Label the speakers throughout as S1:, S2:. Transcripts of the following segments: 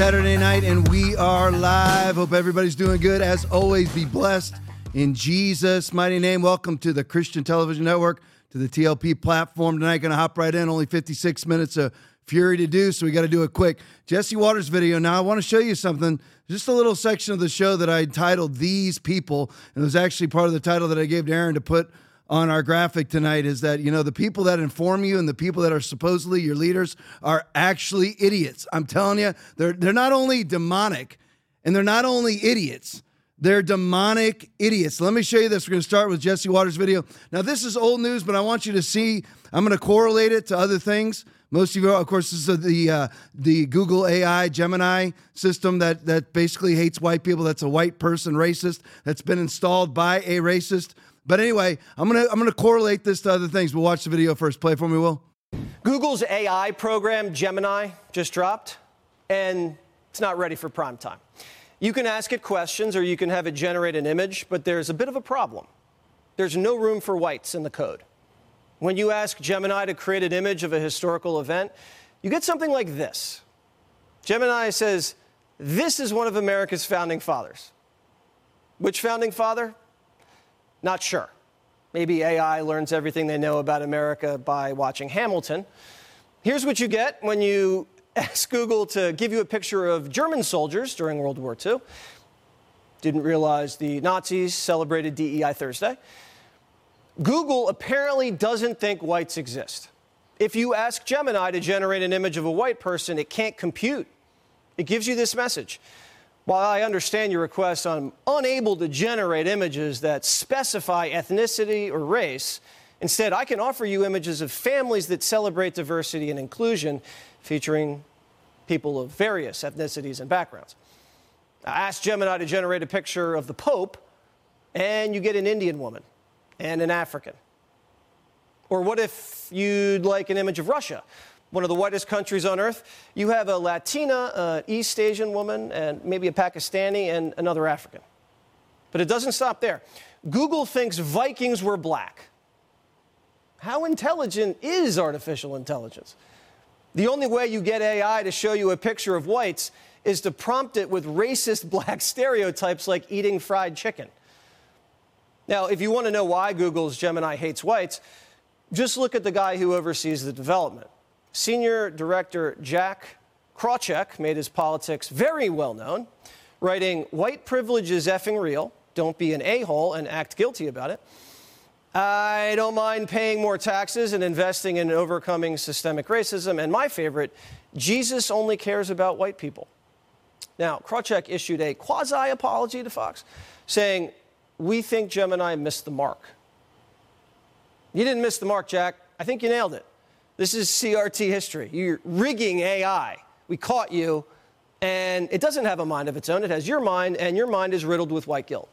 S1: Saturday night, and we are live. Hope everybody's doing good. As always, be blessed in Jesus' mighty name. Welcome to the Christian Television Network, to the TLP platform tonight. Going to hop right in. Only 56 minutes of fury to do, so we got to do it quick. Jesse Watters video. Now, I want to show you something. Just a little section of the show that I titled "These People," and it was actually part of the title that I gave to Aaron to put on our graphic tonight is that you know the people that inform you and the people that are supposedly your leaders are actually idiots. I'm telling you, they're they're not only demonic and they're not only idiots. They're demonic idiots. Let me show you this. We're going to start with Jesse Watters' video. Now, this is old news, but I want you to see. I'm going to correlate it to other things. Most of you, of course, this is the uh, the Google AI Gemini system that that basically hates white people. That's a white person racist that's been installed by a racist. But anyway, I'm gonna I'm gonna correlate this to other things. We'll watch the video first. Play for me, Will.
S2: Google's AI program, Gemini, just dropped, and it's not ready for prime time. You can ask it questions or you can have it generate an image, but there's a bit of a problem. There's no room for whites in the code. When you ask Gemini to create an image of a historical event, you get something like this. Gemini says, This is one of America's founding fathers. Which founding father? Not sure. Maybe AI learns everything they know about America by watching Hamilton. Here's what you get when you ask Google to give you a picture of German soldiers during World War II. Didn't realize the Nazis celebrated DEI Thursday. Google apparently doesn't think whites exist. If you ask Gemini to generate an image of a white person, it can't compute. It gives you this message. While I understand your request, I'm unable to generate images that specify ethnicity or race. Instead, I can offer you images of families that celebrate diversity and inclusion, featuring people of various ethnicities and backgrounds. I asked Gemini to generate a picture of the Pope, and you get an Indian woman and an African. Or what if you'd like an image of Russia? One of the whitest countries on earth. You have a Latina, uh, East Asian woman, and maybe a Pakistani, and another African. But it doesn't stop there. Google thinks Vikings were black. How intelligent is artificial intelligence? The only way you get AI to show you a picture of whites is to prompt it with racist black stereotypes like eating fried chicken. Now, if you want to know why Google's Gemini hates whites, just look at the guy who oversees the development. Senior Director Jack Krawczyk made his politics very well known, writing, White privilege is effing real. Don't be an a hole and act guilty about it. I don't mind paying more taxes and investing in overcoming systemic racism. And my favorite, Jesus only cares about white people. Now, Krawczyk issued a quasi apology to Fox, saying, We think Gemini missed the mark. You didn't miss the mark, Jack. I think you nailed it. This is CRT history. You're rigging AI. We caught you, and it doesn't have a mind of its own. It has your mind, and your mind is riddled with white guilt.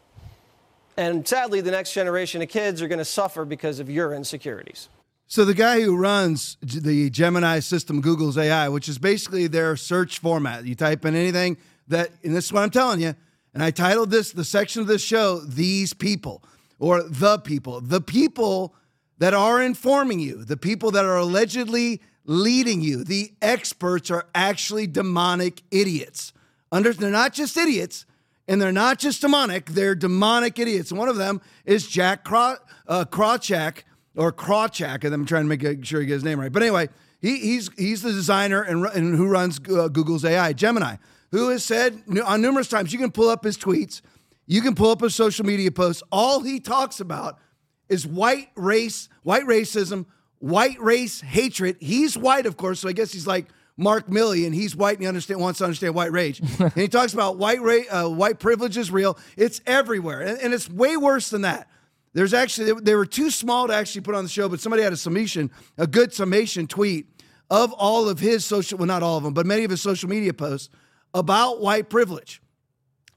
S2: And sadly, the next generation of kids are going to suffer because of your insecurities.
S1: So the guy who runs the Gemini system, Google's AI, which is basically their search format. You type in anything that, and this is what I'm telling you. And I titled this, the section of this show, These People or The People. The people that are informing you, the people that are allegedly leading you, the experts are actually demonic idiots. Under, they're not just idiots, and they're not just demonic, they're demonic idiots. One of them is Jack Kra- uh, or Krawczyk, and I'm trying to make sure he gets his name right. But anyway, he, he's, he's the designer and, and who runs uh, Google's AI, Gemini, who has said on numerous times, you can pull up his tweets, you can pull up his social media posts. All he talks about is white race, white racism, white race hatred. He's white, of course, so I guess he's like Mark Milley, and he's white and he understand, wants to understand white rage. and he talks about white ra- uh, white privilege is real. It's everywhere, and, and, it's way worse than that. There's actually they were too small to actually put on the show, but somebody had a summation, a good summation tweet of all of his social, well, not all of them, but many of his social media posts about white privilege.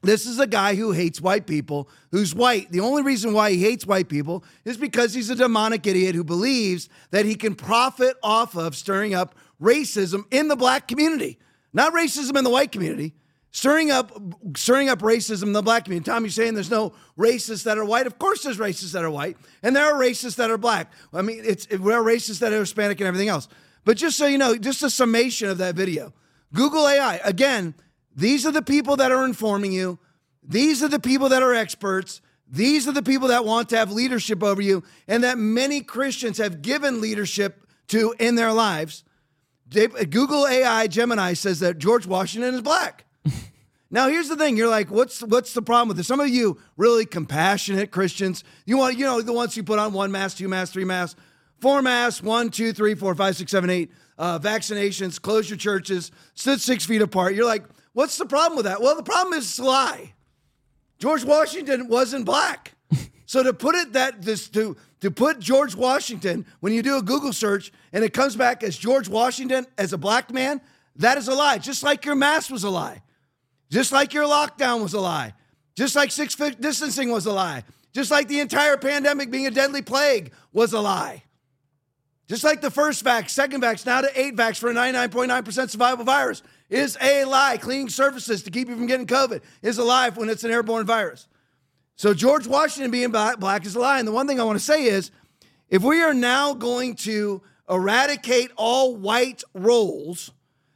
S1: This is a guy who hates white people, who's white. The only reason why he hates white people is because he's a demonic idiot who believes that he can profit off of stirring up racism in the black community, not racism in the white community. Stirring up, stirring up racism in the black community. Tom, you're saying there's no racists that are white. Of course, there's racists that are white, and there are racists that are black. I mean, it's there are racists that are Hispanic and everything else. But just so you know, just a summation of that video. Google AI. Again, these are the people that are informing you. These are the people that are experts. These are the people that want to have leadership over you and that many Christians have given leadership to in their lives. Google AI Gemini says that George Washington is black. now here's the thing: you're like, what's what's the problem with this? Some of you really compassionate Christians, you want you know the ones who put on one mask, two masks, three masks, four masks, one, two, three, four, five, six, seven, eight. Uh, vaccinations, close your churches, sit six feet apart. You're like, what's the problem with that? Well, the problem is it's a lie. George Washington wasn't black. so to put it that this to to put George Washington when you do a Google search and it comes back as George Washington as a black man, that is a lie. Just like your mask was a lie. Just like your lockdown was a lie. Just like six foot distancing was a lie. Just like the entire pandemic being a deadly plague was a lie. Just like the first vax, second vax, now to eight vax for a 99.9% survival virus is a lie. Cleaning surfaces to keep you from getting COVID is a lie when it's an airborne virus. So George Washington being black is a lie. And the one thing I want to say is if we are now going to eradicate all white roles,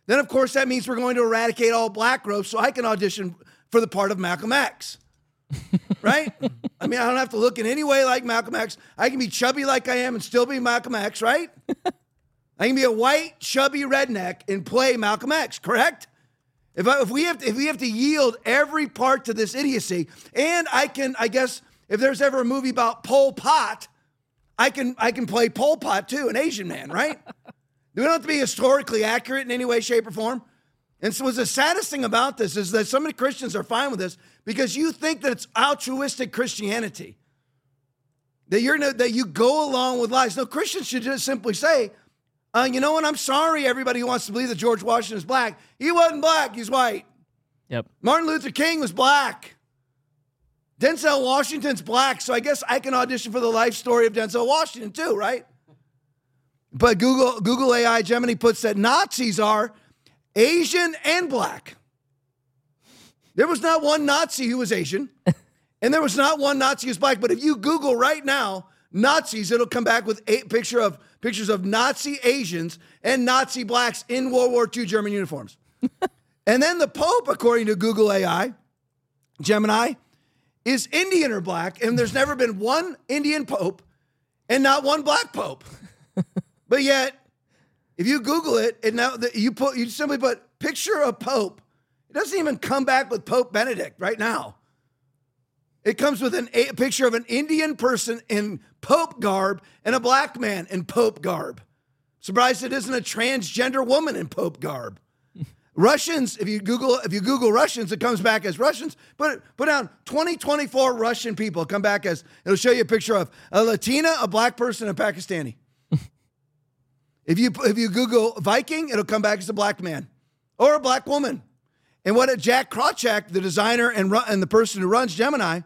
S1: then of course that means we're going to eradicate all black roles so I can audition for the part of Malcolm X. right? I mean, I don't have to look in any way like Malcolm X. I can be chubby like I am and still be Malcolm X, right? I can be a white, chubby redneck and play Malcolm X, correct? If, I, if we have to, if we have to yield every part to this idiocy, and I can, I guess, if there's ever a movie about Pol Pot, I can I can play Pol Pot too, an Asian man, right? we don't have to be historically accurate in any way, shape, or form. And so, what's the saddest thing about this is that so many Christians are fine with this because you think that it's altruistic Christianity, that you're that you go along with lies. No, Christians should just simply say, uh, you know what? I'm sorry, everybody who wants to believe that George Washington is black. He wasn't black, he's white.
S3: Yep.
S1: Martin Luther King was black. Denzel Washington's black, so I guess I can audition for the life story of Denzel Washington too, right? But Google Google AI Gemini puts that Nazis are Asian and black. There was not one Nazi who was Asian, and there was not one Nazi who's black. But if you Google right now Nazis, it'll come back with a picture of pictures of Nazi Asians and Nazi blacks in World War II German uniforms. and then the Pope, according to Google AI, Gemini, is Indian or black, and there's never been one Indian Pope and not one black Pope. but yet, if you Google it, and now you put you simply put picture of Pope, it doesn't even come back with Pope Benedict right now. It comes with an, a picture of an Indian person in Pope garb and a black man in Pope garb. Surprised it isn't a transgender woman in Pope garb. Russians, if you Google if you Google Russians, it comes back as Russians. Put put down 2024 Russian people. Come back as it'll show you a picture of a Latina, a black person, and a Pakistani. if you if you Google Viking, it'll come back as a black man or a black woman. And what a Jack Krawczyk, the designer and and the person who runs Gemini,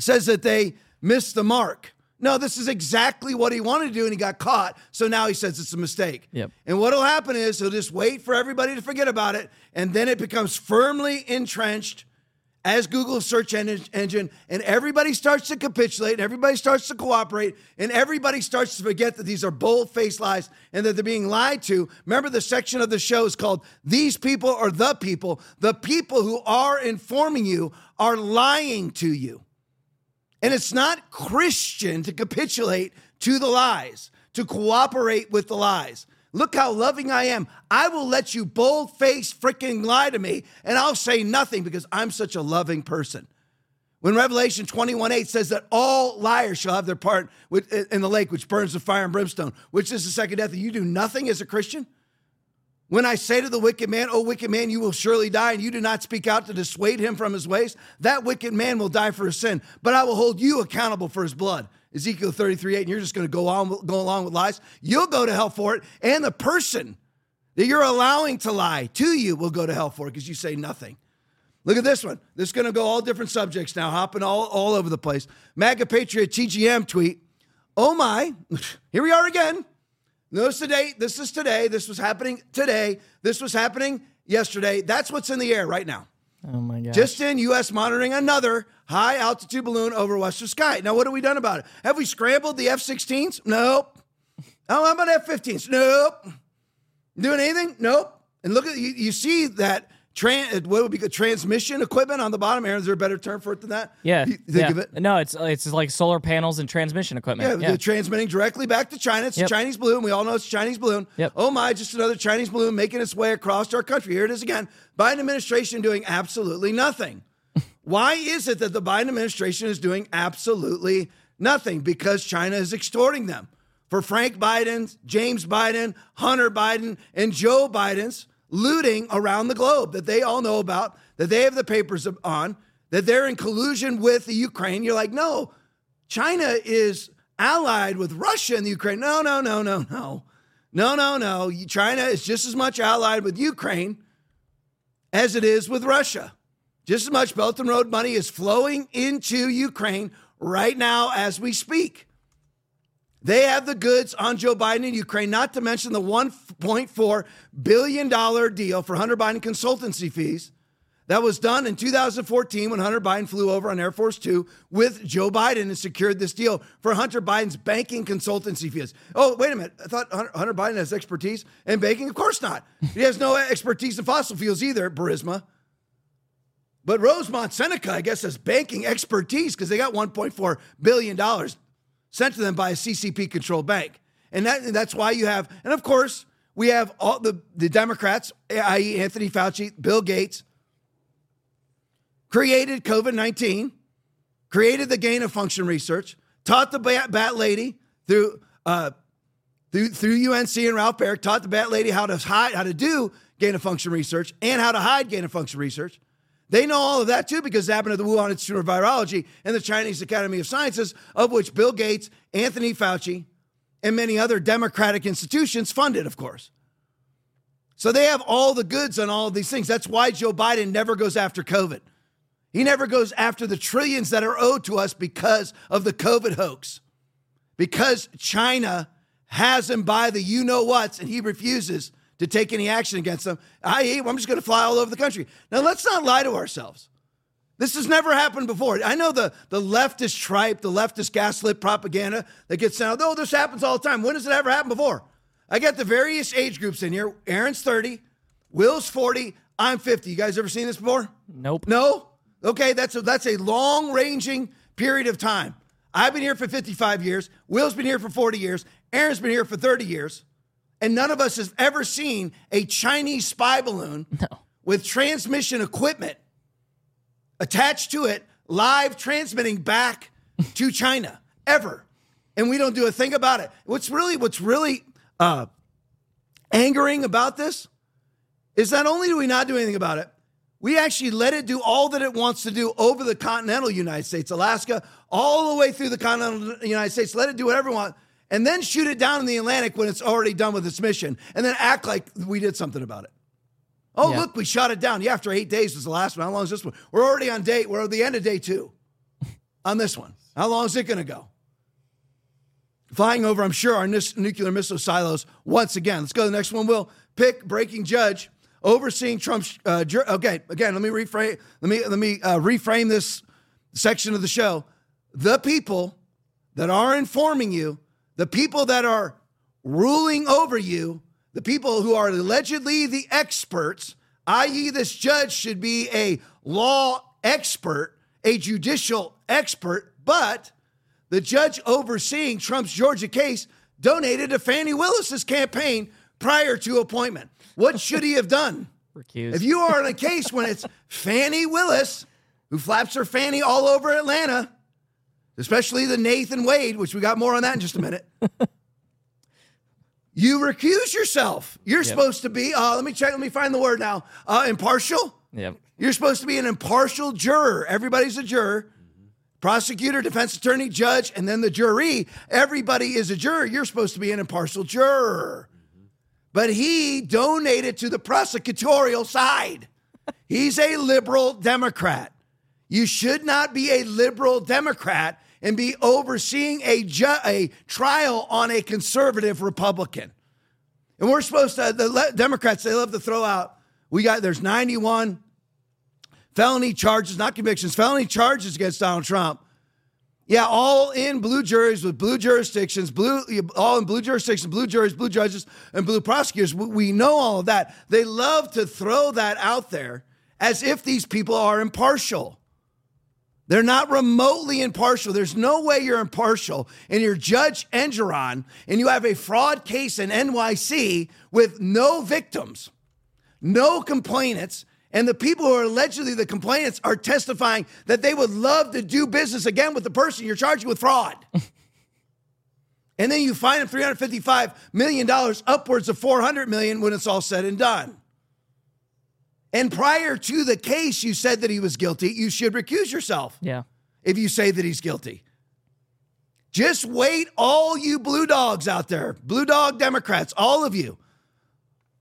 S1: says that they missed the mark. No, this is exactly what he wanted to do, and he got caught. So now he says it's a mistake.
S3: Yep.
S1: And what'll happen is he'll just wait for everybody to forget about it, and then it becomes firmly entrenched as Google's search engine, and everybody starts to capitulate, and everybody starts to cooperate, and everybody starts to forget that these are bold faced lies and that they're being lied to. Remember, the section of the show is called These People Are the People. The people who are informing you are lying to you. And it's not Christian to capitulate to the lies, to cooperate with the lies. Look how loving I am. I will let you bold face freaking lie to me, and I'll say nothing because I'm such a loving person. When Revelation 21 8 says that all liars shall have their part in the lake which burns with fire and brimstone, which is the second death, and you do nothing as a Christian, when I say to the wicked man, O wicked man, you will surely die, and you do not speak out to dissuade him from his ways, that wicked man will die for his sin, but I will hold you accountable for his blood. Ezekiel 33 8, and you're just going to go on go along with lies. You'll go to hell for it, and the person that you're allowing to lie to you will go to hell for it because you say nothing. Look at this one. This is going to go all different subjects now, hopping all, all over the place. MAGA Patriot TGM tweet. Oh my, here we are again. Notice today, this is today. This was happening today. This was happening yesterday. That's what's in the air right now.
S3: Oh my God.
S1: Just in, U.S. monitoring another high altitude balloon over western sky. Now, what have we done about it? Have we scrambled the F 16s? Nope. Oh, how about F 15s? Nope. Doing anything? Nope. And look at you, you see that Tran- uh, what would be good transmission equipment on the bottom. Aaron, is there a better term for it than that?
S3: Yeah,
S1: You think
S3: yeah.
S1: of it?
S3: No, it's it's like solar panels and transmission equipment.
S1: they're transmitting directly back to China. It's
S3: Yep.
S1: a Chinese balloon. We all know it's a Chinese balloon.
S3: Yep.
S1: Oh my, just another Chinese balloon making its way across our country. Here it is again. Biden administration doing absolutely nothing. Why is it that the Biden administration is doing absolutely nothing? Because China is extorting them. For Frank Biden's, James Biden, Hunter Biden, and Joe Biden's looting around the globe that they all know about, that they have the papers on, that they're in collusion with the Ukraine. You're like, no, China is allied with Russia and the Ukraine. No, no, no, no, no. No, no, no. China is just as much allied with Ukraine as it is with Russia. Just as much Belt and Road money is flowing into Ukraine right now as we speak. They have the goods on Joe Biden in Ukraine, not to mention the $1.4 billion deal for Hunter Biden consultancy fees that was done in 2014 when Hunter Biden flew over on Air Force Two with Joe Biden and secured this deal for Hunter Biden's banking consultancy fees. Oh, wait a minute. I thought Hunter, Biden has expertise in banking. Of course not. He has no expertise in fossil fuels either, Burisma. But Rosemont Seneca, I guess, has banking expertise because they got $1.4 billion sent to them by a CCP controlled bank. And, that, that's why you have, and of course, we have all the, the Democrats, i.e., Anthony Fauci, Bill Gates, created COVID 19, created the gain of function research, taught the bat, bat lady through, uh, through, through UNC and Ralph Baric, taught the bat lady how to hide, how to do gain of function research and how to hide gain of function research. They know all of that too because it happened at the Wuhan Institute of Virology and the Chinese Academy of Sciences, of which Bill Gates, Anthony Fauci, and many other democratic institutions funded, of course. So they have all the goods on all of these things. That's why Joe Biden never goes after COVID. He never goes after the trillions that are owed to us because of the COVID hoax. Because China has him by the you know what's and he refuses to take any action against them. I, I'm just going to fly all over the country. Now, let's not lie to ourselves. This has never happened before. I know the, the leftist tripe, the leftist gaslit propaganda that gets sent out. Oh, this happens all the time. When does it ever happen before? I got the various age groups in here. Aaron's 30, Will's 40, I'm 50. You guys ever seen this before?
S3: Nope.
S1: No? Okay, that's a, that's a long ranging period of time. I've been here for 55 years. Will's been here for 40 years. Aaron's been here for 30 years. And none of us has ever seen a Chinese spy balloon
S3: No.
S1: with transmission equipment attached to it, live transmitting back to China ever. And we don't do a thing about it. What's really, what's really uh, angering about this is not only do we not do anything about it, we actually let it do all that it wants to do over the continental United States, Alaska, all the way through the continental United States. Let it do whatever it wants, and then shoot it down in the Atlantic when it's already done with its mission, and then act like we did something about it. Oh,
S3: Yeah.
S1: look, we shot it down. Yeah, after eight days was the last one. How long is this one? We're already on day. We're at the end of day two on this one. How long is it going to go? Flying over, I'm sure, our nuclear missile silos once again. Let's go to the next one. We'll pick breaking judge overseeing Trump's. Uh, jur- okay, again, let me reframe. Let me let me uh, reframe this section of the show. The people that are informing you, the people that are ruling over you, the people who are allegedly the experts, i.e., this judge should be a law expert, a judicial expert, but the judge overseeing Trump's Georgia case donated to Fani Willis's campaign prior to appointment. What should he have done?
S3: Recused.
S1: If you are in a case when it's Fani Willis who flaps her fanny all over Atlanta, especially the Nathan Wade, which we got more on that in just a minute. you recuse yourself. You're supposed to be, uh, let me check, let me find the word now. Uh, impartial?
S3: Yep.
S1: You're supposed to be an impartial juror. Everybody's a juror. Prosecutor, defense attorney, judge, and then the jury. Everybody is a juror. You're supposed to be an impartial juror. But he donated to the prosecutorial side. He's a liberal Democrat. You should not be a liberal Democrat and be overseeing a, ju- a trial on a conservative Republican. And we're supposed to, the le- Democrats, they love to throw out, we got, there's 91 felony charges, not convictions, felony charges against Donald Trump. Yeah, all in blue juries with blue jurisdictions, blue all in blue jurisdictions, blue juries, blue judges, and blue prosecutors. We know all of that. They love to throw that out there as if these people are impartial. They're not remotely impartial. There's no way you're impartial and you're Judge Engoron and you have a fraud case in NYC with no victims, no complainants, and the people who are allegedly the complainants are testifying that they would love to do business again with the person you're charging with fraud. and then you fine them $355 million, upwards of 400 million when it's all said and done. And prior to the case, you said that he was guilty. You should recuse yourself.
S3: Yeah.
S1: If you say that he's guilty. Just wait, all you blue dogs out there, blue dog Democrats, all of you.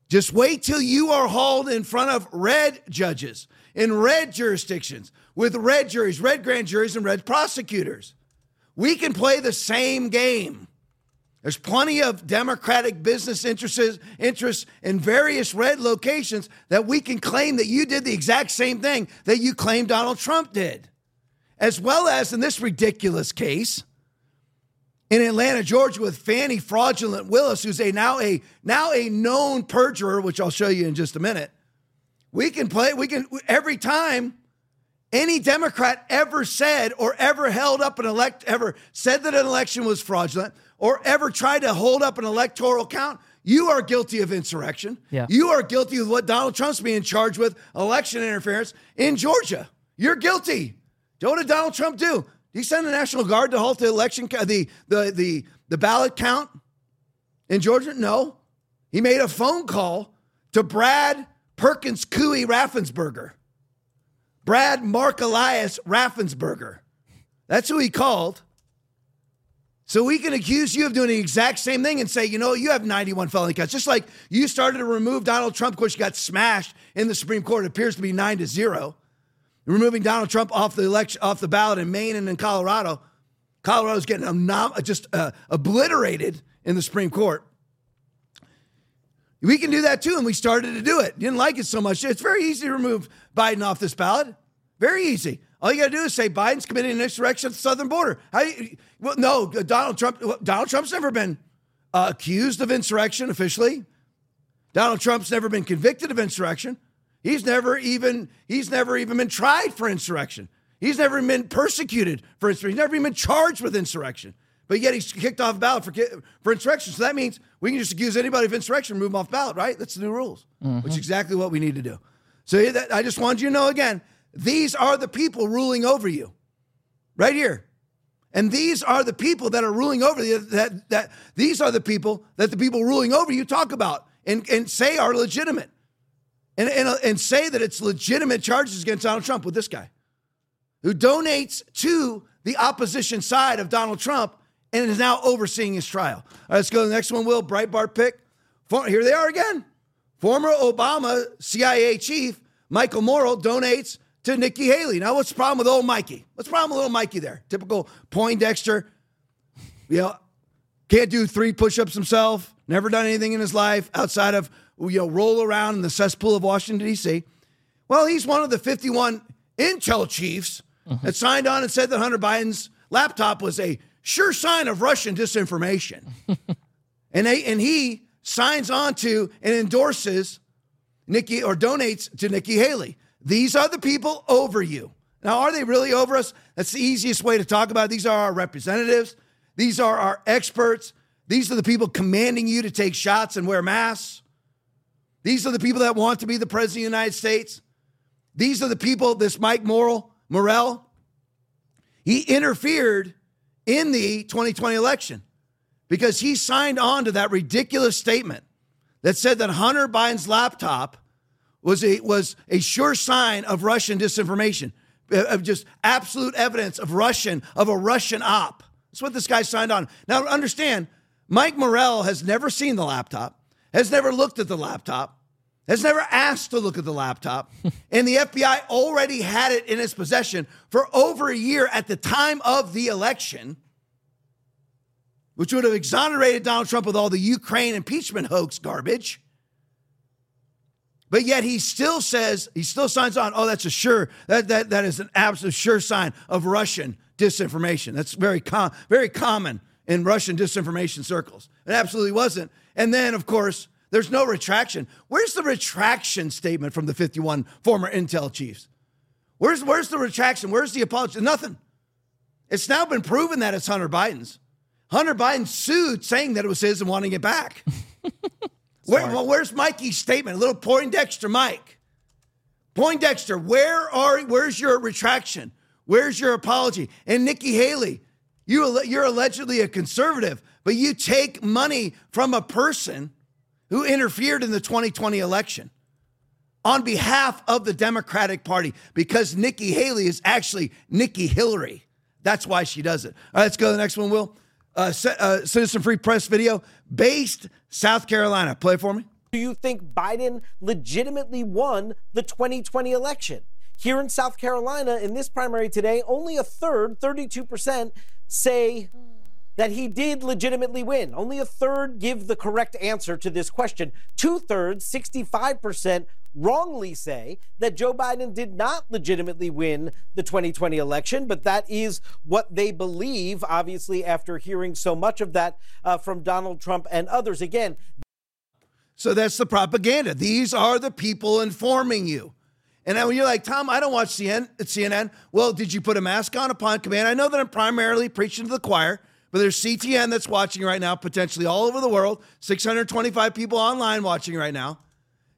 S1: Just wait till you are hauled in front of red judges in red jurisdictions with red juries, red grand juries, and red prosecutors. We can play the same game. There's plenty of Democratic business interests, interests in various red locations that we can claim that you did the exact same thing that you claim Donald Trump did. As well as in this ridiculous case, in Atlanta, Georgia, with Fani Fraudulent Willis, who's a now a now a known perjurer, which I'll show you in just a minute. We can play. We can every time any Democrat ever said or ever held up an elect ever said that an election was fraudulent or ever tried to hold up an electoral count. You are guilty of insurrection.
S3: Yeah.
S1: You are guilty of what Donald Trump's being charged with election interference in Georgia. You're guilty. What did Donald Trump do? Did he send the National Guard to halt the election, the, the, the, the ballot count in Georgia? No. He made a phone call to Brad Perkins Coie Raffensperger. Brad Mark Elias Raffensperger. That's who he called. So we can accuse you of doing the exact same thing and say, you know, you have 91 felony counts. Just like you started to remove Donald Trump, of course, you got smashed in the Supreme Court. It appears to be nine to zero removing Donald Trump off the election, off the ballot in Maine and in Colorado. Colorado's getting nom- just uh, obliterated in the Supreme Court. We can do that too, and we started to do it. Didn't like it so much. It's very easy to remove Biden off this ballot. Very easy. All you got to do is say Biden's committing an insurrection at the southern border. How you, well, no, Donald Trump. Donald Trump's never been uh, accused of insurrection officially. Donald Trump's never been convicted of insurrection. He's never even he's never even been tried for insurrection. He's never been persecuted for insurrection. He's never even been charged with insurrection. But yet he's kicked off ballot for, for insurrection. So that means we can just accuse anybody of insurrection, and move them off ballot, right? That's the new rules, mm-hmm. which is exactly what we need to do. So that, I just wanted you to know again, these are the people ruling over you, right here. And these are the people that are ruling over you. That, that these are the people that the people ruling over you talk about and, and say are legitimate and, and, uh, and say that it's legitimate charges against Donald Trump with this guy who donates to the opposition side of Donald Trump and is now overseeing his trial. All right, let's go to the next one, Will. Breitbart pick. Here they are again. Former Obama CIA chief Michael Morell donates to Nikki Haley. Now, what's the problem with old Mikey? What's the problem with old Mikey there? Typical Poindexter. You know, can't do three push ups himself, never done anything in his life outside of you know, roll around in the cesspool of Washington, D.C. Well, he's one of the 51 intel chiefs mm-hmm. that signed on and said that Hunter Biden's laptop was a sure sign of Russian disinformation. and, they, and he signs on to and endorses Nikki or donates to Nikki Haley. These are the people over you. Now, are they really over us? That's the easiest way to talk about it. These are our representatives. These are our experts. These are the people commanding you to take shots and wear masks. These are the people that want to be the president of the United States. These are the people, this Mike Morell, Morell, he interfered in the 2020 election because he signed on to that ridiculous statement that said that Hunter Biden's laptop was a, was a sure sign of Russian disinformation, of just absolute evidence of Russian, of a Russian op. That's what this guy signed on. Now, understand, Mike Morell has never seen the laptop has never looked at the laptop, has never asked to look at the laptop, and the FBI already had it in its possession for over a year at the time of the election, which would have exonerated Donald Trump with all the Ukraine impeachment hoax garbage. But yet he still says, he still signs on, oh, that's a sure, that, that, that is an absolute sure sign of Russian disinformation. That's very com- very common in Russian disinformation circles. It absolutely wasn't. And then, of course, there's no retraction. Where's the retraction statement from the 51 former intel chiefs? Where's where's the retraction? Where's the apology? Nothing. It's now been proven that it's Hunter Biden's. Hunter Biden sued saying that it was his and wanting it back. Where, well, where's Mikey's statement? A little Poindexter Mike. Poindexter, where are where's your retraction? Where's your apology? And Nikki Haley, you you're allegedly a conservative, but you take money from a person who interfered in the 2020 election on behalf of the Democratic Party because Nikki Haley is actually Nikki Hillary. That's why she does it. All right, let's go to the next one, Will. Uh, uh, Citizen Free Press video based South Carolina. Play for me.
S4: Do you think Biden legitimately won the 2020 election? Here in South Carolina, in this primary today, only a third, 32%, say that he did legitimately win. Only a third give the correct answer to this question. Two thirds, 65%, wrongly say that Joe Biden did not legitimately win the 2020 election, but that is what they believe, obviously, after hearing so much of that uh, from Donald Trump and others. Again,
S1: so that's the propaganda. These are the people informing you. And then when you're like, Tom, I don't watch CNN, CNN. Well, did you put a mask on upon command? I know that I'm primarily preaching to the choir, but there's CTN that's watching right now, potentially all over the world, 625 people online watching right now.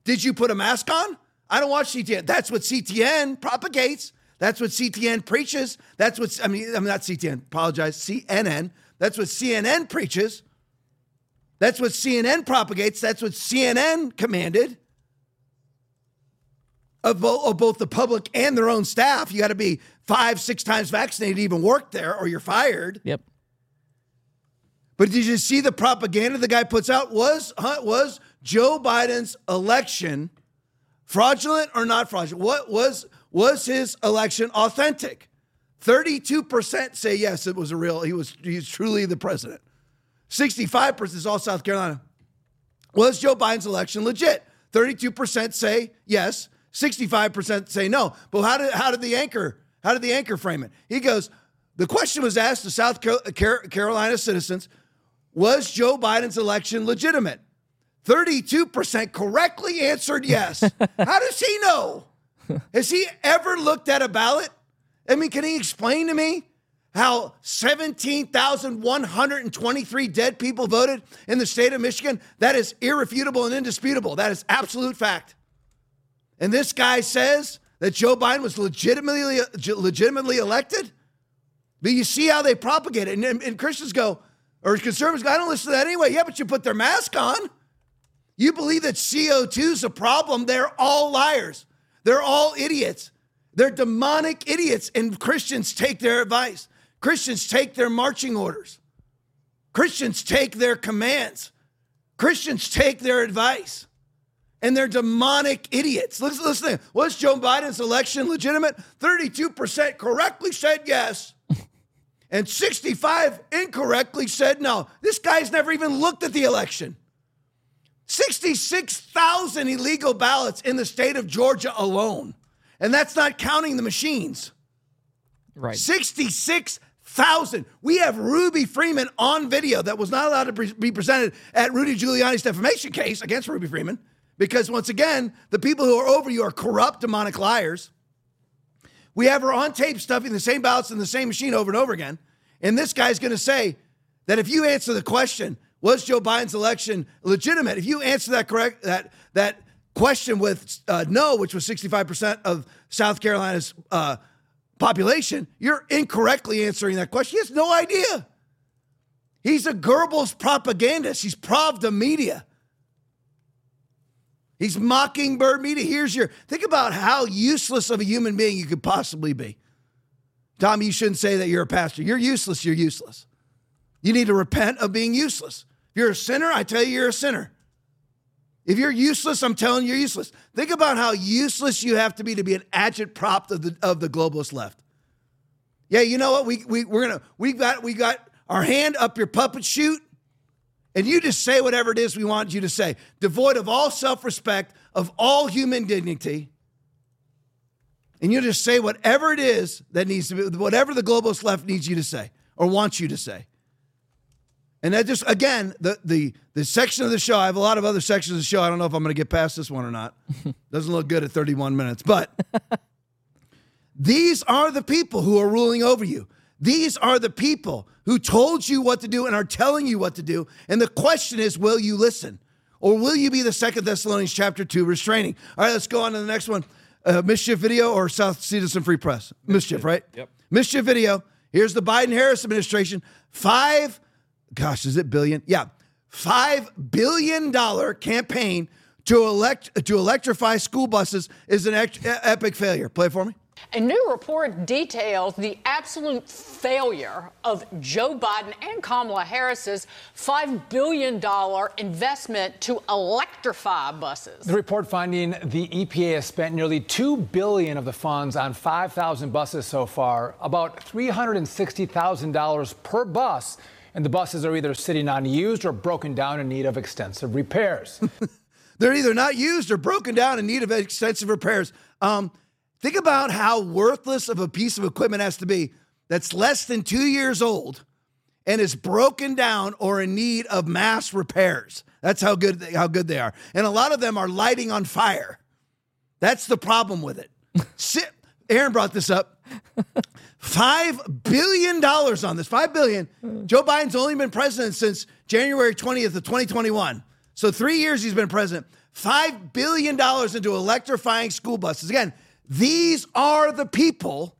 S1: Did you put a mask on? I don't watch CTN. That's what CTN propagates. That's what CTN preaches. That's what, I mean, I'm not CTN, apologize, CNN. That's what CNN preaches. That's what CNN propagates. That's what CNN commanded of, bo- of both the public and their own staff. You got to be five, six times vaccinated to even work there, or you're fired.
S3: Yep.
S1: But did you see the propaganda the guy puts out? Was was Joe Biden's election fraudulent or not fraudulent? What was was his election authentic? 32% say yes, it was a real, he was he's truly the president. 65% is all South Carolina. Was Joe Biden's election legit? 32% say yes, 65% say no. But how did how did the anchor how did the anchor frame it? He goes, the question was asked to South Carolina citizens, was Joe Biden's election legitimate? 32% correctly answered yes. how does he know? Has he ever looked at a ballot? I mean, can he explain to me how 17,123 dead people voted in the state of Michigan? That is irrefutable and indisputable. That is absolute fact. And this guy says that Joe Biden was legitimately legitimately elected. But you see how they propagate it. And, and Christians go, or conservatives go, I don't listen to that anyway. Yeah, but you put their mask on. You believe that CO2 is a problem. They're all liars. They're all idiots. They're demonic idiots. And Christians take their advice. Christians take their marching orders. Christians take their commands. Christians take their advice and they're demonic idiots. Listen, listen. Was Joe Biden's election legitimate? 32% correctly said yes. And 65 incorrectly said no. This guy's never even looked at the election. 66,000 illegal ballots in the state of Georgia alone. And that's not counting the machines.
S3: Right.
S1: 66,000. We have Ruby Freeman on video that was not allowed to be presented at Rudy Giuliani's defamation case against Ruby Freeman because once again, the people who are over you are corrupt, demonic liars. We have her on tape stuffing the same ballots in the same machine over and over again. And this guy's going to say that if you answer the question, was Joe Biden's election legitimate? If you answer that correct, that that question with uh, no, which was 65% of South Carolina's uh, population, you're incorrectly answering that question. He has no idea. He's a Goebbels propagandist. He's Pravda media. He's mockingbird media. Here's your think about how useless of a human being you could possibly be. Tom, you shouldn't say that you're a pastor. You're useless. You're useless. You need to repent of being useless. If you're a sinner, I tell you, you're a sinner. If you're useless, I'm telling you, you're useless. Think about how useless you have to be to be an agitprop of the of the globalist left. Yeah, you know what? We we we're gonna we got we got our hand up your puppet chute and you just say whatever it is we want you to say, devoid of all self respect, of all human dignity. and you just say whatever it is that needs to be, whatever the globalist left needs you to say or wants you to say. And that just again, the the the section of the show. I have a lot of other sections of the show. I don't know if I'm going to get past this one or not. Doesn't look good at 31 minutes, but these are the people who are ruling over you. These are the people who told you what to do and are telling you what to do. And the question is, will you listen? Or will you be the second Thessalonians chapter 2 restraining? All right, let's go on to the next one. Uh, mischief video or South Citizen Free Press? Mischief, right?
S5: Yep.
S1: Mischief video. Here's the Biden Harris administration. Five, gosh, is it billion? Yeah. Five billion dollar campaign to elect to electrify school buses is an epic failure. Play it for me.
S6: A new report details the absolute failure of Joe Biden and Kamala Harris's $5 billion investment to electrify buses.
S7: The report finding the EPA has spent nearly 2 billion of the funds on 5,000 buses so far, about $360,000 per bus, and the buses are either sitting unused or broken down in need of extensive repairs.
S1: They're either not used or broken down in need of extensive repairs. Um, Think about how worthless of a piece of equipment has to be that's less than two years old and is broken down or in need of mass repairs. That's how good they, how good they are. And a lot of them are lighting on fire. That's the problem with it. Sit, Aaron brought this up. Five billion dollars on this. Five billion. Mm. Joe Biden's only been president since January 20th of 2021. So three years he's been president. Five billion dollars into electrifying school buses. Again, these are the people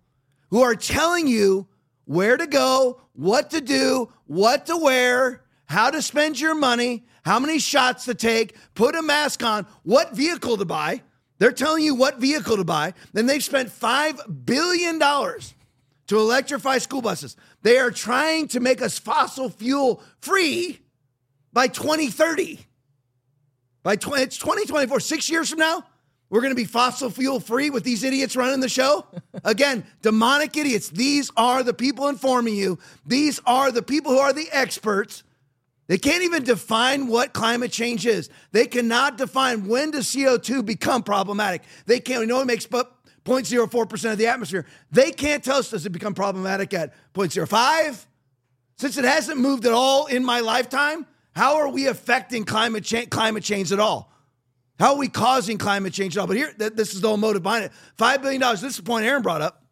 S1: who are telling you where to go, what to do, what to wear, how to spend your money, how many shots to take, put a mask on, what vehicle to buy. They're telling you what vehicle to buy. Then they've spent $5 billion to electrify school buses. They are trying to make us fossil fuel free by 2030. By 20, it's 2024, six years from now. We're going to be fossil fuel free with these idiots running the show? Again, demonic idiots. These are the people informing you. These are the people who are the experts. They can't even define what climate change is. They cannot define when does CO2 become problematic. They can't, we know it makes but 0.04% of the atmosphere. They can't tell us does it become problematic at 0.05? Since it hasn't moved at all in my lifetime, how are we affecting climate, cha- climate change at all? How are we causing climate change at all? But here, th- this is the whole motive behind it. $5 billion. This is the point Aaron brought up.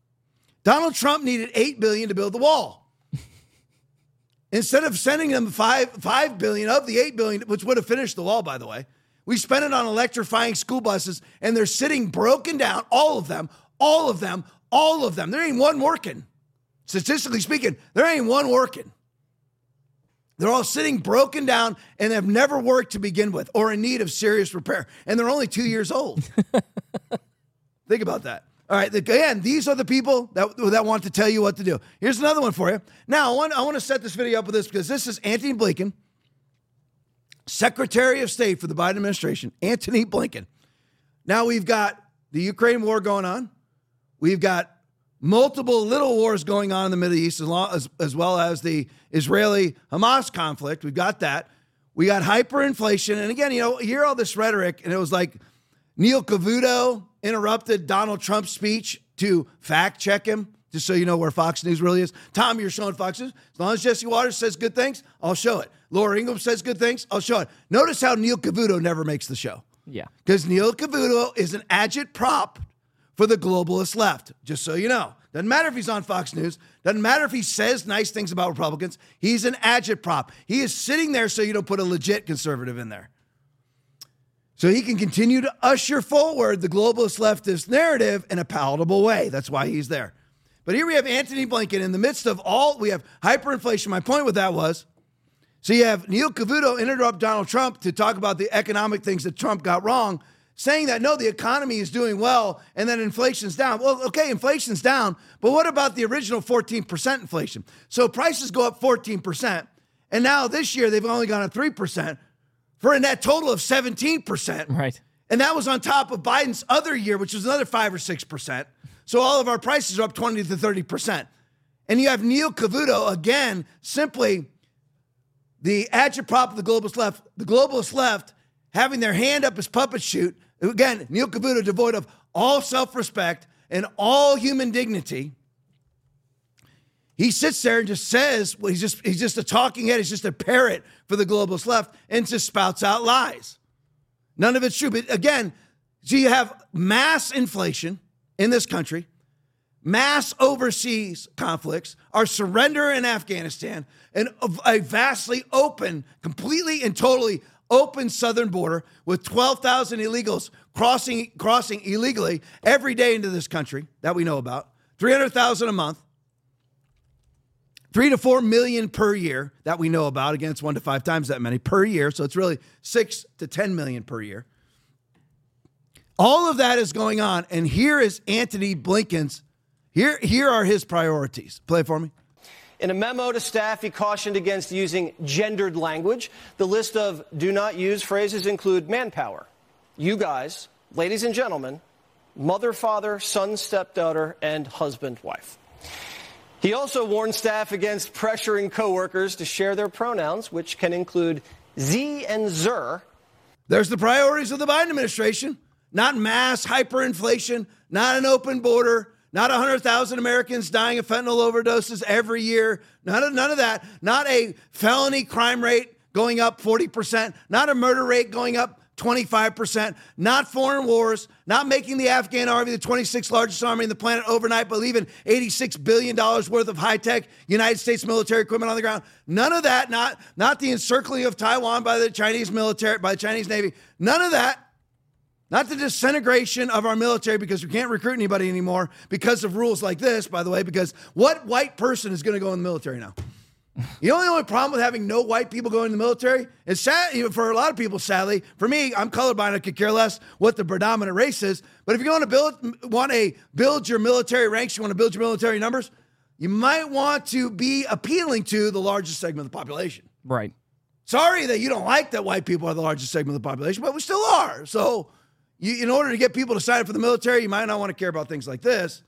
S1: Donald Trump needed 8 billion to build the wall. Instead of sending them five, 5 billion of the 8 billion, which would have finished the wall, by the way, we spent it on electrifying school buses, and they're sitting broken down, all of them, all of them, all of them. There ain't one working. Statistically speaking, there ain't one working. They're all sitting broken down and have never worked to begin with or in need of serious repair. And they're only two years old. Think about that. All right, again, these are the people that, that want to tell you what to do. Here's another one for you. Now, I want, I want to set this video up with this because this is Antony Blinken, Secretary of State for the Biden administration, Antony Blinken. Now we've got the Ukraine war going on. We've got multiple little wars going on in the Middle East, as, long, as, as well as the Israeli Hamas conflict. We've got that. We got hyperinflation. And again, you know, hear all this rhetoric, and it was like Neil Cavuto interrupted Donald Trump's speech to fact check him, just so you know where Fox News really is. Tom, you're showing Fox News. As long as Jesse Watters says good things, I'll show it. Laura Ingraham says good things, I'll show it. Notice how Neil Cavuto never makes the show.
S3: Yeah.
S1: Because Neil Cavuto is an agitprop for the globalist left, just so you know. Doesn't matter if he's on Fox News. Doesn't matter if he says nice things about Republicans. He's an agitprop. He is sitting there so you don't put a legit conservative in there. So he can continue to usher forward the globalist leftist narrative in a palatable way. That's why he's there. But here we have Antony Blinken in the midst of all, we have hyperinflation. My point with that was so you have Neil Cavuto interrupt Donald Trump to talk about the economic things that Trump got wrong saying that no, the economy is doing well and then inflation's down. Well, okay, inflation's down, but what about the original 14% inflation? So prices go up 14%, and now this year they've only gone up 3% for a net total of 17%.
S3: Right.
S1: And that was on top of Biden's other year, which was another 5 or 6%. So all of our prices are up 20 to 30%. And you have Neil Cavuto again, simply the agitprop of the globalist left, the globalist left having their hand up his puppet shoot. Again, Neil Cavuto devoid of all self respect and all human dignity, he sits there and just says, well, he's just he's just a talking head, he's just a parrot for the globalist left, and just spouts out lies. None of it's true. But again, so you have mass inflation in this country, mass overseas conflicts, our surrender in Afghanistan, and a vastly open, completely and totally open southern border with 12,000 illegals crossing crossing illegally every day into this country that we know about. 300,000 a month. 3 to 4 million per year that we know about. Again, it's 1 to 5 times that many per year, so it's really 6 to 10 million per year. All of that is going on and here is Antony Blinken's here here are his priorities. Play for me.
S2: In a memo to staff, he cautioned against using gendered language. The list of do not use phrases include manpower, you guys, ladies and gentlemen, mother, father, son, stepdaughter, and husband, wife. He also warned staff against pressuring coworkers to share their pronouns, which can include Z and Zer.
S1: There's the priorities of the Biden administration not mass hyperinflation, not an open border, not 100,000 Americans dying of fentanyl overdoses every year, none of, none of that, not a felony crime rate going up 40%, not a murder rate going up 25%, not foreign wars, not making the Afghan army the 26th largest army in the planet overnight, but leaving $86 billion worth of high tech United States military equipment on the ground. None of that, not, not the encircling of Taiwan by the Chinese military, by the Chinese Navy. None of that. Not the disintegration of our military because we can't recruit anybody anymore because of rules like this, by the way, because what white person is going to go in the military now? The only, only problem with having no white people going in the military is sad, for a lot of people, sadly. For me, I'm colorblind. I could care less what the predominant race is. But if you want to build, want to build your military ranks, you want to build your military numbers, you might want to be appealing to the largest segment of the population.
S3: Right.
S1: Sorry that you don't like that white people are the largest segment of the population, but we still are. So, you, in order to get people to sign up for the military, you might not want to care about things like this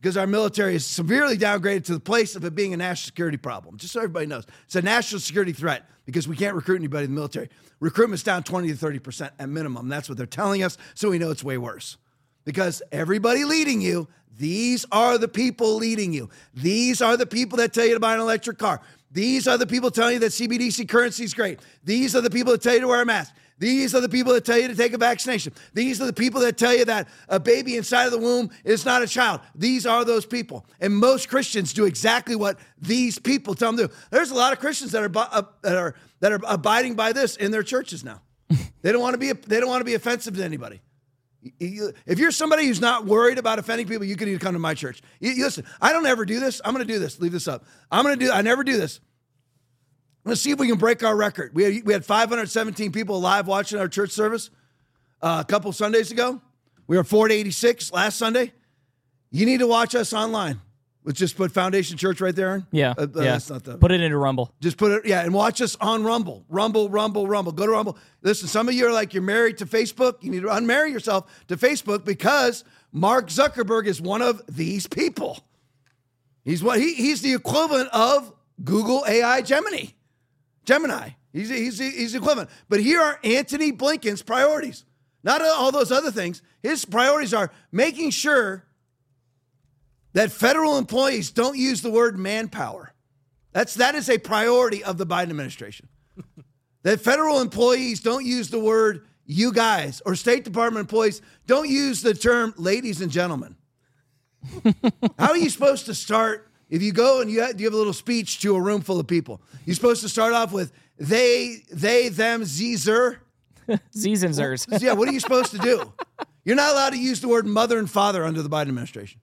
S1: because our military is severely downgraded to the place of it being a national security problem. Just so everybody knows, it's a national security threat because we can't recruit anybody in the military. Recruitment's down 20 to 30% at minimum. That's what they're telling us. So we know it's way worse because everybody leading you, these are the people leading you. These are the people that tell you to buy an electric car. These are the people telling you that CBDC currency is great. These are the people that tell you to wear a mask. These are the people that tell you to take a vaccination. These are the people that tell you that a baby inside of the womb is not a child. These are those people. And most Christians do exactly what these people tell them to do. There's a lot of Christians that are uh, that are that are abiding by this in their churches now. they don't want to be they don't want to be offensive to anybody. If you're somebody who's not worried about offending people, you can even come to my church. You, listen, I don't ever do this. I'm going to do this. Leave this up. I'm going to do. I never do this. Let's see if we can break our record. We had, we had 517 people live watching our church service uh, a couple Sundays ago. We were 486 last Sunday. You need to watch us online. Let's just put Foundation Church right there.
S3: Yeah,
S1: uh,
S3: yeah. That's not the, put it into Rumble.
S1: Just put it, yeah, and watch us on Rumble. Rumble, Rumble, Rumble. Go to Rumble. Listen, some of you are like you're married to Facebook. You need to unmarry yourself to Facebook because Mark Zuckerberg is one of these people. He's what he, he's the equivalent of Google AI Gemini. Gemini. He's, he's, he's equivalent. But here are Antony Blinken's priorities. Not all those other things. His priorities are making sure that federal employees don't use the word manpower. That's that is a priority of the Biden administration. that federal employees don't use the word you guys or State Department employees don't use the term ladies and gentlemen. How are you supposed to start if you go and you have, you have a little speech to a room full of people, you're supposed to start off with they, they, them, zer.
S3: Z's and zers.
S1: yeah, what are you supposed to do? You're not allowed to use the word mother and father under the Biden administration.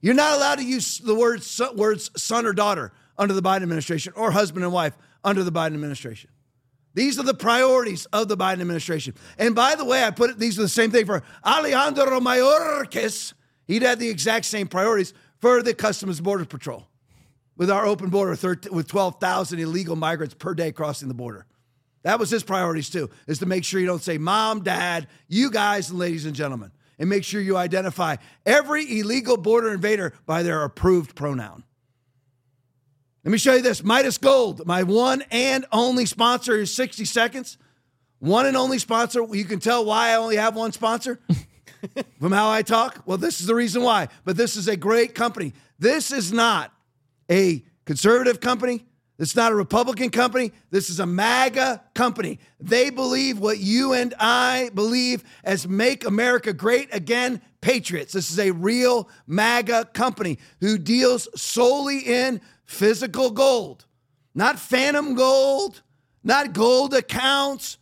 S1: You're not allowed to use the words, words son or daughter under the Biden administration or husband and wife under the Biden administration. These are the priorities of the Biden administration. And by the way, I put it, these are the same thing for Alejandro Mayorkas. He'd had the exact same priorities for the Customs Border Patrol with our open border with 12,000 illegal migrants per day crossing the border. That was his priorities too, is to make sure you don't say mom, dad, you guys, and ladies and gentlemen, and make sure you identify every illegal border invader by their approved pronoun. Let me show you this Midas Gold, my one and only sponsor is 60 seconds. One and only sponsor. You can tell why I only have one sponsor. from how I talk? Well, this is the reason why. But this is a great company. This is not a conservative company. It's not a Republican company. This is a MAGA company. They believe what you and I believe as Make America Great Again Patriots. This is a real MAGA company who deals solely in physical gold, not phantom gold, not gold accounts,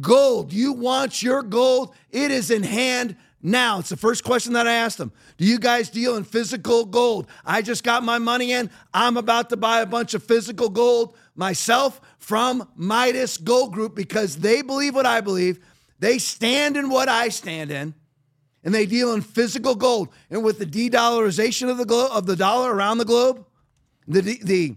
S1: gold. You want your gold, it is in hand now. It's the first question that I asked them. Do you guys deal in physical gold? I just got my money in. I'm about to buy a bunch of physical gold myself from Midas Gold Group because they believe what I believe. They stand in what I stand in. And they deal in physical gold. And with the de-dollarization of the glo- of the dollar around the globe, the the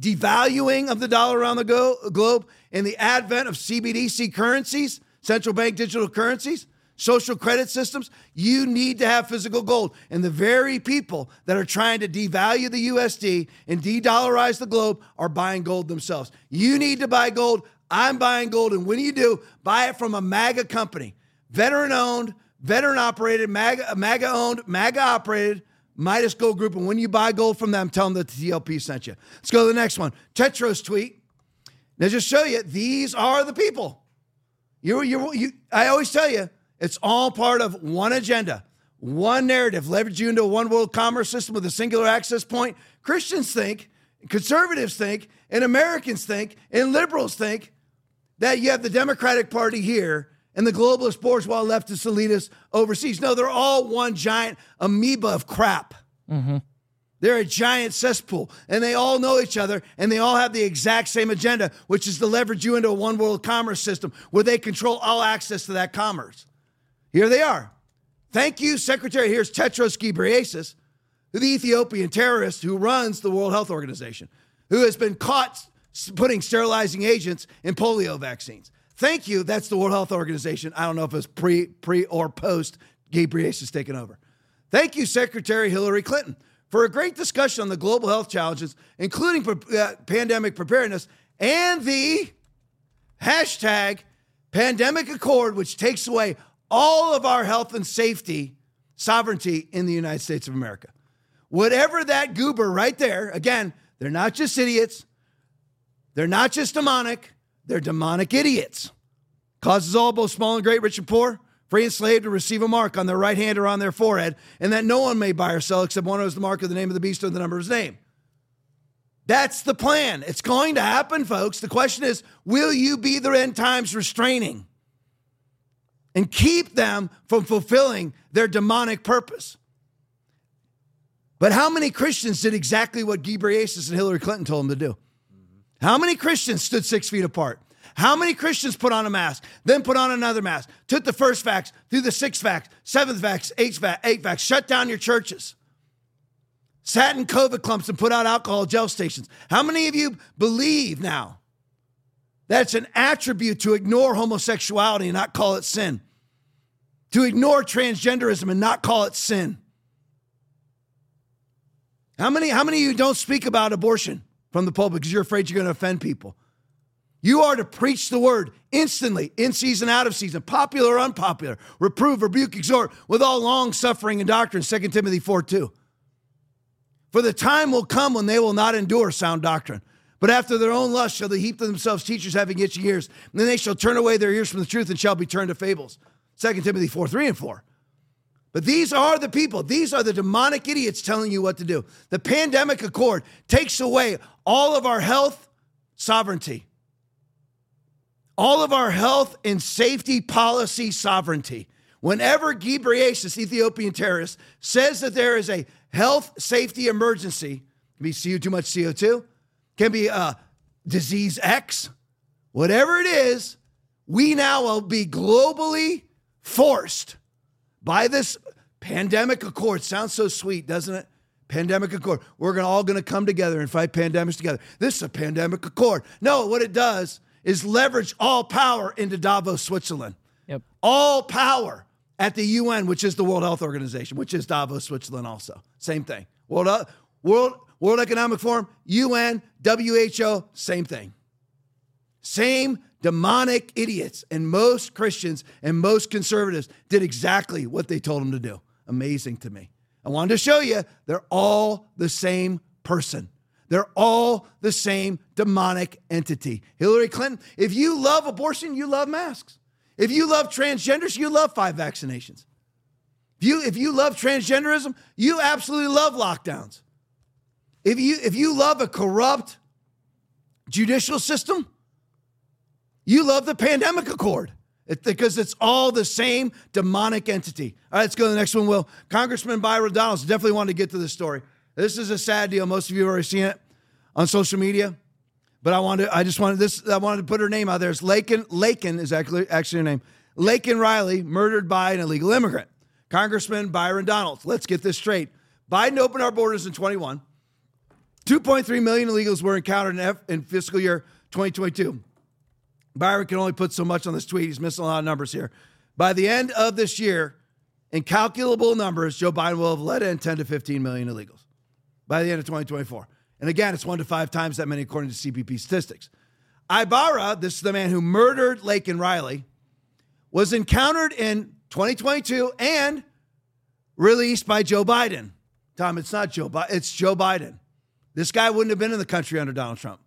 S1: devaluing of the dollar around the go- globe, and the advent of CBDC currencies, central bank digital currencies, social credit systems, you need to have physical gold. And the very people that are trying to devalue the USD and de dollarize the globe are buying gold themselves. You need to buy gold. I'm buying gold. And when you do, buy it from a MAGA company, veteran owned, veteran operated, MAGA, MAGA owned, MAGA operated. Midas Gold Group, and when you buy gold from them, tell them that the TLP sent you. Let's go to the next one. Tedros tweet. Now, just show you, these are the people. You, you, you, I always tell you, it's all part of one agenda, one narrative, leverage you into a one world commerce system with a singular access point. Christians think, conservatives think, and Americans think, and liberals think that you have the Democratic Party here and the globalist bourgeois leftist elitists overseas. No, they're all one giant amoeba of crap. Mm-hmm. They're a giant cesspool, and they all know each other, and they all have the exact same agenda, which is to leverage you into a one world commerce system where they control all access to that commerce. Here they are. Thank you, Secretary. Here's Tedros Ghebreyesus, the Ethiopian terrorist who runs the World Health Organization, who has been caught putting sterilizing agents in polio vaccines. Thank you. That's the World Health Organization. I don't know if it's pre, pre or post Ghebreyesus taking over. Thank you, Secretary Hillary Clinton, for a great discussion on the global health challenges, including pre- uh, pandemic preparedness and the hashtag pandemic accord, which takes away all of our health and safety sovereignty in the United States of America. Whatever that goober right there, again, they're not just idiots, they're not just demonic, they're demonic idiots. Causes all, both small and great, rich and poor, free and slave, to receive a mark on their right hand or on their forehead, and that no one may buy or sell except one who has the mark of the name of the beast or the number of his name. That's the plan. It's going to happen, folks. The question is will you be the end times restraining and keep them from fulfilling their demonic purpose? But how many Christians did exactly what Ghebreyesus and Hillary Clinton told them to do? How many Christians stood six feet apart? How many Christians put on a mask, then put on another mask, took the first vax, through the sixth vax, seventh vax, eighth vax, eighth vax, shut down your churches, sat in COVID clumps and put out alcohol gel stations? How many of you believe now that's an attribute to ignore homosexuality and not call it sin? To ignore transgenderism and not call it sin? How many, how many of you don't speak about abortion from the pulpit because you're afraid you're going to offend people? You are to preach the word instantly, in season, out of season, popular or unpopular, reprove, rebuke, exhort, with all long suffering and doctrine, 2 Timothy 4 2. For the time will come when they will not endure sound doctrine. But after their own lust shall they heap to themselves teachers having itchy ears. And then they shall turn away their ears from the truth and shall be turned to fables. 2 Timothy 4 3 and 4. But these are the people, these are the demonic idiots telling you what to do. The pandemic accord takes away all of our health sovereignty, all of our health and safety policy sovereignty. Whenever Ghebreyesus, Ethiopian terrorist, says that there is a health safety emergency, can be CO, too much CO2, can be uh, disease X, whatever it is, we now will be globally forced by this pandemic accord. Sounds so sweet, doesn't it? Pandemic accord. We're gonna, all going to come together and fight pandemics together. This is a pandemic accord. No, what it does is leverage all power into Davos, Switzerland.
S3: Yep.
S1: All power at the UN, which is the World Health Organization, which is Davos, Switzerland also. Same thing. World, uh, World, World Economic Forum, UN, WHO, same thing. Same demonic idiots. And most Christians and most conservatives did exactly what they told them to do. Amazing to me. I wanted to show you they're all the same person. They're all the same demonic entity. Hillary Clinton, if you love abortion, you love masks. If you love transgenders, you love five vaccinations. If you, if you love transgenderism, you absolutely love lockdowns. If you, if you love a corrupt judicial system, you love the pandemic accord it, because it's all the same demonic entity. All right, let's go to the next one, Will. Congressman Byron Donalds definitely wanted to get to this story. This is a sad deal. Most of you have already seen it on social media. But I wanted, I just wanted this, I wanted to put her name out there. It's Laken, Laken is actually, actually her name. Laken Riley, murdered by an illegal immigrant. Congressman Byron Donalds. Let's get this straight. Biden opened our borders in 21. 2.3 million illegals were encountered in, F, in fiscal year 2022. Byron can only put so much on this tweet. He's missing a lot of numbers here. By the end of this year, incalculable numbers, Joe Biden will have let in 10 to 15 million illegals by the end of 2024. And again, it's one to five times that many according to CBP statistics. Ibarra, this is the man who murdered Laken Riley, was encountered in 2022 and released by Joe Biden. Tom, it's not Joe Biden, it's Joe Biden. This guy wouldn't have been in the country under Donald Trump.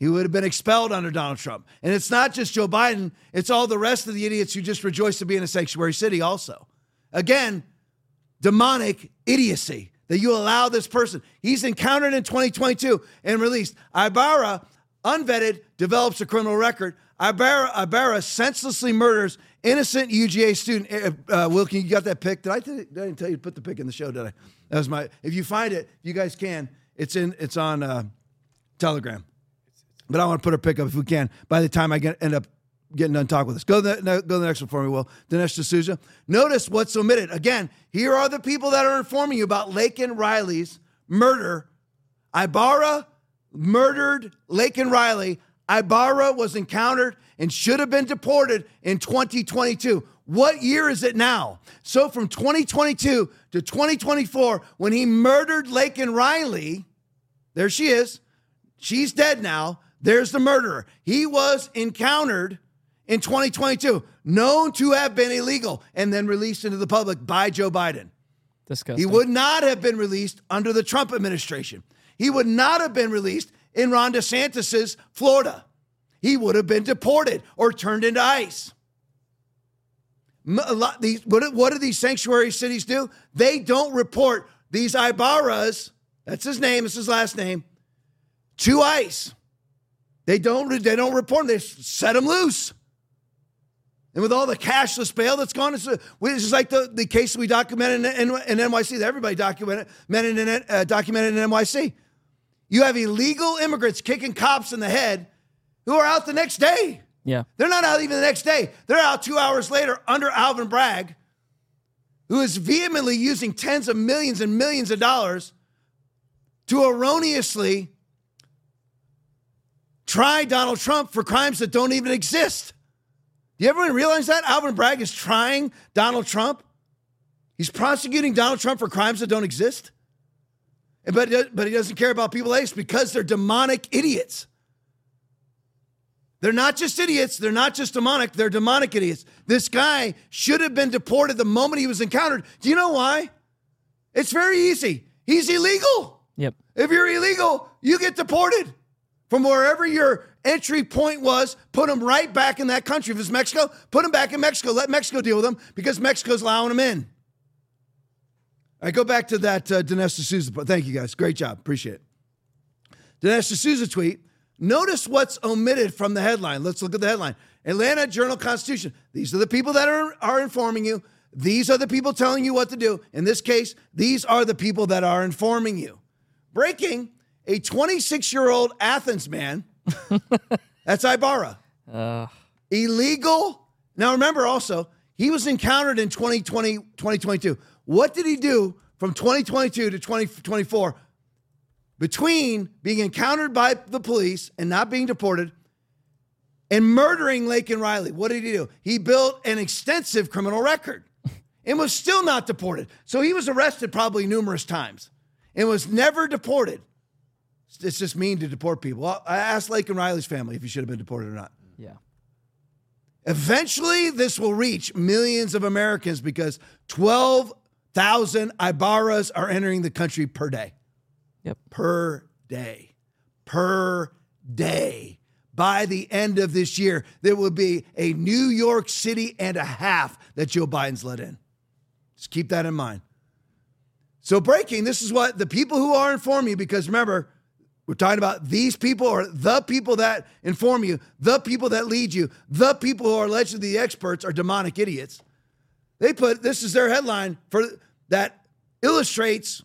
S1: He would have been expelled under Donald Trump. And it's not just Joe Biden, it's all the rest of the idiots who just rejoice to be in a sanctuary city, also. Again, demonic idiocy that you allow this person. He's encountered in 2022 and released. Ibarra, unvetted, develops a criminal record. Ibarra, Ibarra senselessly murders innocent UGA student. Uh, uh, Wilkin, you got that pic? Did I, t- did I tell you to put the pic in the show? Did I? That was my. If you find it, you guys can. It's in. It's on uh, Telegram. But I want to put her pick up if we can. By the time I get end up getting done talking with us, go to the, go to the next one for me, Will. Dinesh D'Souza. Notice what's omitted. Again, here are the people that are informing you about Laken Riley's murder. Ibarra murdered Laken Riley. Ibarra was encountered and should have been deported in 2022. What year is it now? So from 2022 to 2024, when he murdered Laken Riley, there she is. She's dead now. There's the murderer. He was encountered in 2022, known to have been illegal, and then released into the public by Joe Biden.
S3: Disgusting.
S1: He would not have been released under the Trump administration. He would not have been released in Ron DeSantis's Florida. He would have been deported or turned into ICE. A lot, these, what, what do these sanctuary cities do? They don't report these Ibarras, that's his name, it's his last name, to ICE. They don't, they don't report them, they set them loose. And with all the cashless bail that's gone, it's, it's just like the, the case we documented in, in, in NYC that everybody documented, in, uh, documented in NYC. You have illegal immigrants kicking cops in the head who are out the next day.
S3: Yeah.
S1: They're not out even the next day. They're out two hours later under Alvin Bragg, who is vehemently using tens of millions and millions of dollars to erroneously try Donald Trump for crimes that don't even exist. Do you ever realize that? Alvin Bragg is trying Donald Trump. He's prosecuting Donald Trump for crimes that don't exist. But, but he doesn't care about people this because they're demonic idiots. They're not just idiots. They're not just demonic. They're demonic idiots. This guy should have been deported the moment he was encountered. Do you know why? It's very easy. He's illegal.
S3: Yep.
S1: If you're illegal, you get deported from wherever your entry point was. Put them right back in that country. If it's Mexico, put them back in Mexico. Let Mexico deal with them because Mexico's allowing them in. Right, go back to that uh, Dinesh D'Souza. Thank you guys. Great job. Appreciate it. Dinesh D'Souza tweet. Notice what's omitted from the headline. Let's look at the headline. Atlanta Journal Constitution. These are the people that are, are informing you. These are the people telling you what to do. In this case, these are the people that are informing you. Breaking a 26 year old Athens man. that's Ibarra.
S3: Uh,
S1: Illegal. Now, remember also, he was encountered in 2020, 2022. What did he do from 2022 to 2024 between being encountered by the police and not being deported and murdering Laken Riley? What did he do? He built an extensive criminal record and was still not deported. So he was arrested probably numerous times and was never deported. It's just mean to deport people. I asked Laken Riley's family if he should have been deported or not.
S3: Yeah.
S1: Eventually, this will reach millions of Americans because 12,000 Ibarras are entering the country per day.
S3: Yep.
S1: Per day. Per day. By the end of this year, there will be a New York City and a half that Joe Biden's let in. Just keep that in mind. So, breaking, this is what the people who are informing you, because remember, we're talking about these people or the people that inform you, the people that lead you, the people who are allegedly the experts are demonic idiots. They put this is their headline for that illustrates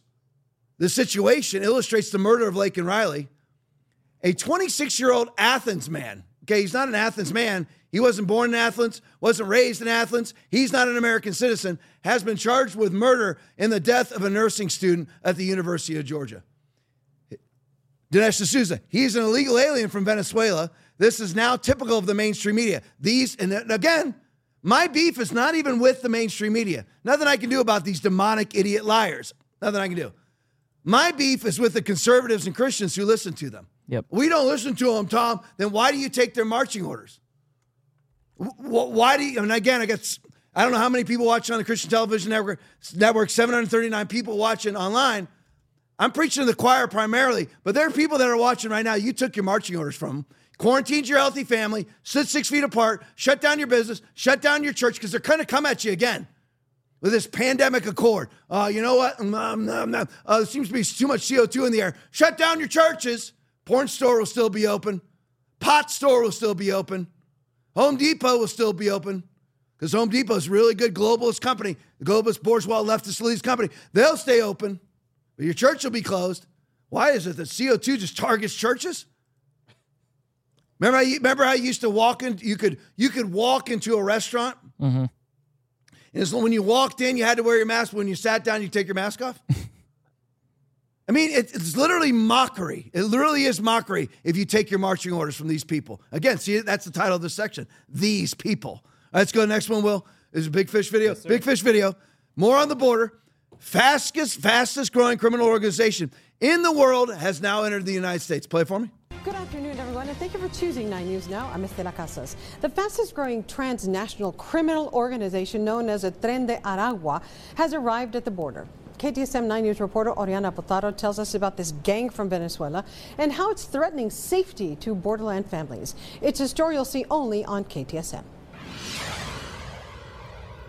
S1: the situation, illustrates the murder of Laken Riley. A 26 year old Athens man. Okay, he's not an Athens man. He wasn't born in Athens, wasn't raised in Athens. He's not an American citizen, has been charged with murder in the death of a nursing student at the University of Georgia. Dinesh D'Souza, he's an illegal alien from Venezuela. This is now typical of the mainstream media. These, and again, my beef is not even with the mainstream media. Nothing I can do about these demonic idiot liars. Nothing I can do. My beef is with the conservatives and Christians who listen to them.
S3: Yep.
S1: We don't listen to them, Tom. Then why do you take their marching orders? Why do you? And again, I guess I don't know how many people watching on the Christian Television Network. Network 739 people watching online. I'm preaching to the choir primarily, but there are people that are watching right now. You took your marching orders from them, quarantined your healthy family, sit six feet apart, shut down your business, shut down your church because they're going to come at you again with this pandemic accord. Uh, you know what? Um, um, uh, there seems to be too much CO2 in the air. Shut down your churches. Porn store will still be open. Pot store will still be open. Home Depot will still be open because Home Depot is a really good globalist company, the globalist bourgeois leftist elite company. They'll stay open. But your church will be closed. Why is it that CO2 just targets churches? Remember, how you, remember how you used to walk in? You could you could walk into a restaurant,
S3: mm-hmm.
S1: and when you walked in, you had to wear your mask. When you sat down, you take your mask off. I mean, it, it's literally mockery. It literally is mockery if you take your marching orders from these people. Again, see, that's the title of this section. These people. let's go to the next one, Will. This is a big fish video. Yes, big fish video. More on the border fastest, fastest growing criminal organization in the world has now entered the United States. Play for me.
S5: Good afternoon, everyone, and thank you for choosing 9 News Now. I'm Estela Casas. The fastest growing transnational criminal organization known as the Tren de Aragua has arrived at the border. KTSM 9 News reporter Oriana Potaro tells us about this gang from Venezuela and how it's threatening safety to borderland families. It's a story you'll see only on KTSM.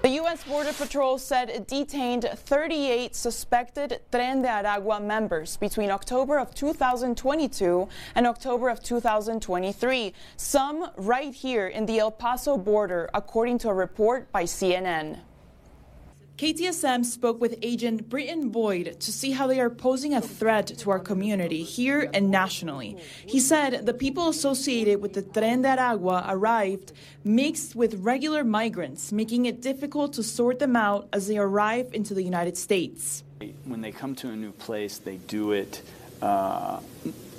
S8: The U.S. Border Patrol said it detained 38 suspected Tren de Aragua members between October of 2022 and October of 2023, some right here in the El Paso border, according to a report by CNN. KTSM spoke with agent Britton Boyd to see how they are posing a threat to our community here and nationally. He said the people associated with the Tren de Aragua arrived mixed with regular migrants, making it difficult to sort them out as they arrive into the United States.
S9: When they come to a new place, they do it. Uh,